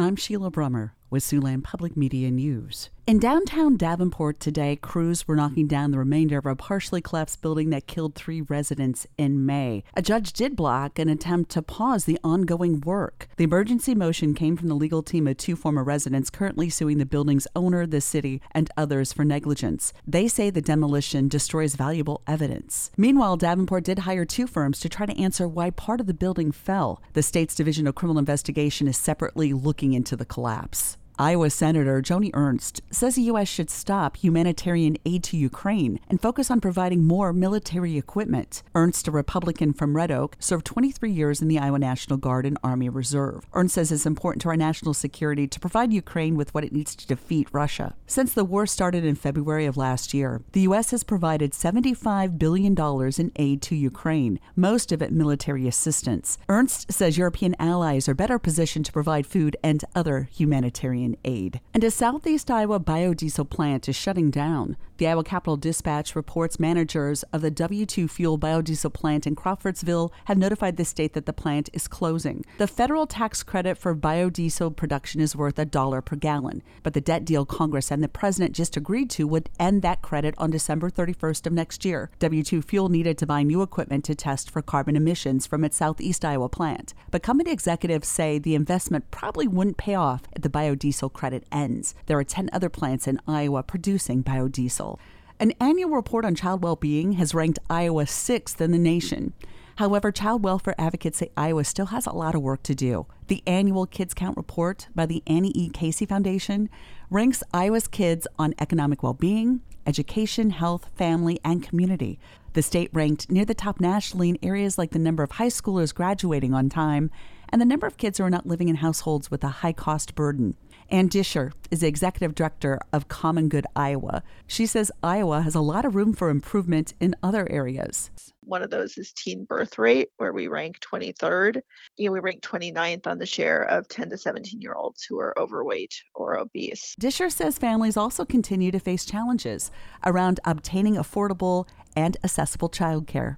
I'm Sheila Brummer with Siouxland Public Media News. In downtown Davenport today, crews were knocking down the remainder of a partially collapsed building that killed three residents in May. A judge did block an attempt to pause the ongoing work. The emergency motion came from the legal team of two former residents currently suing the building's owner, the city, and others for negligence. They say the demolition destroys valuable evidence. Meanwhile, Davenport did hire two firms to try to answer why part of the building fell. The state's Division of Criminal Investigation is separately looking into the collapse. Iowa Senator Joni Ernst says the U.S. should stop humanitarian aid to Ukraine and focus on providing more military equipment. Ernst, a Republican from Red Oak, served 23 years in the Iowa National Guard and Army Reserve. Ernst says it's important to our national security to provide Ukraine with what it needs to defeat Russia. Since the war started in February of last year, the U.S. has provided $75 billion in aid to Ukraine, most of it military assistance. Ernst says European allies are better positioned to provide food and other humanitarian aid. And a Southeast Iowa biodiesel plant is shutting down. The Iowa Capital Dispatch reports managers of the W2 Fuel biodiesel plant in Crawfordsville have notified the state that the plant is closing. The federal tax credit for biodiesel production is worth a dollar per gallon, but the debt deal Congress and the president just agreed to would end that credit on December 31st of next year. W2 Fuel needed to buy new equipment to test for carbon emissions from its Southeast Iowa plant. But company executives say the investment probably wouldn't pay off if the biodiesel credit ends. There are 10 other plants in Iowa producing biodiesel. An annual report on child well being has ranked Iowa sixth in the nation. However, child welfare advocates say Iowa still has a lot of work to do. The annual Kids Count report by the Annie E. Casey Foundation ranks Iowa's kids on economic well being, education, health, family, and community. The state ranked near the top nationally in areas like the number of high schoolers graduating on time and the number of kids who are not living in households with a high cost burden. Anne Discher is the executive director of Common Good Iowa. She says Iowa has a lot of room for improvement in other areas. One of those is teen birth rate, where we rank 23rd. You know, we rank 29th on the share of 10 to 17 year olds who are overweight or obese. Discher says families also continue to face challenges around obtaining affordable and accessible childcare.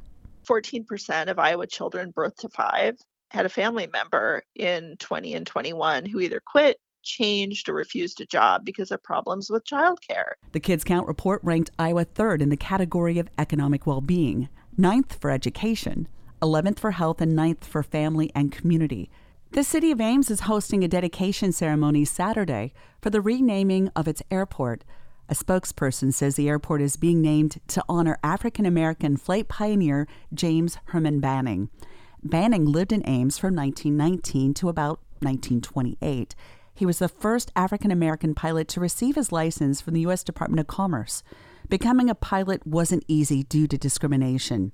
14% of Iowa children birth to five had a family member in 20 and 21 who either quit changed or refused a job because of problems with childcare. The Kids Count report ranked Iowa third in the category of economic well being, ninth for education, 11th for health, and ninth for family and community. The city of Ames is hosting a dedication ceremony Saturday for the renaming of its airport. A spokesperson says the airport is being named to honor African American flight pioneer James Herman Banning. Banning lived in Ames from 1919 to about 1928. He was the first African American pilot to receive his license from the U.S. Department of Commerce. Becoming a pilot wasn't easy due to discrimination,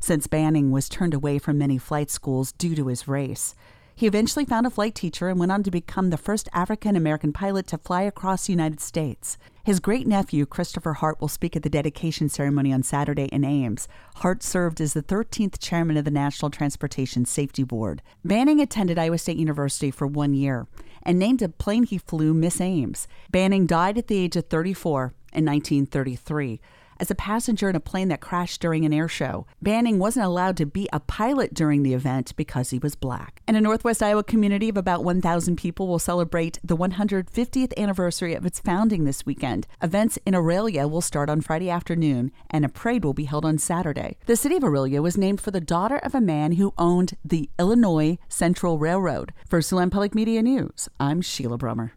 since Banning was turned away from many flight schools due to his race. He eventually found a flight teacher and went on to become the first African American pilot to fly across the United States. His great nephew, Christopher Hart, will speak at the dedication ceremony on Saturday in Ames. Hart served as the 13th chairman of the National Transportation Safety Board. Banning attended Iowa State University for one year and named a plane he flew Miss Ames. Banning died at the age of 34 in 1933 as a passenger in a plane that crashed during an air show. Banning wasn't allowed to be a pilot during the event because he was black. And a Northwest Iowa community of about 1,000 people will celebrate the 150th anniversary of its founding this weekend. Events in Aurelia will start on Friday afternoon, and a parade will be held on Saturday. The city of Aurelia was named for the daughter of a man who owned the Illinois Central Railroad. For Siouxland Public Media News, I'm Sheila Brummer.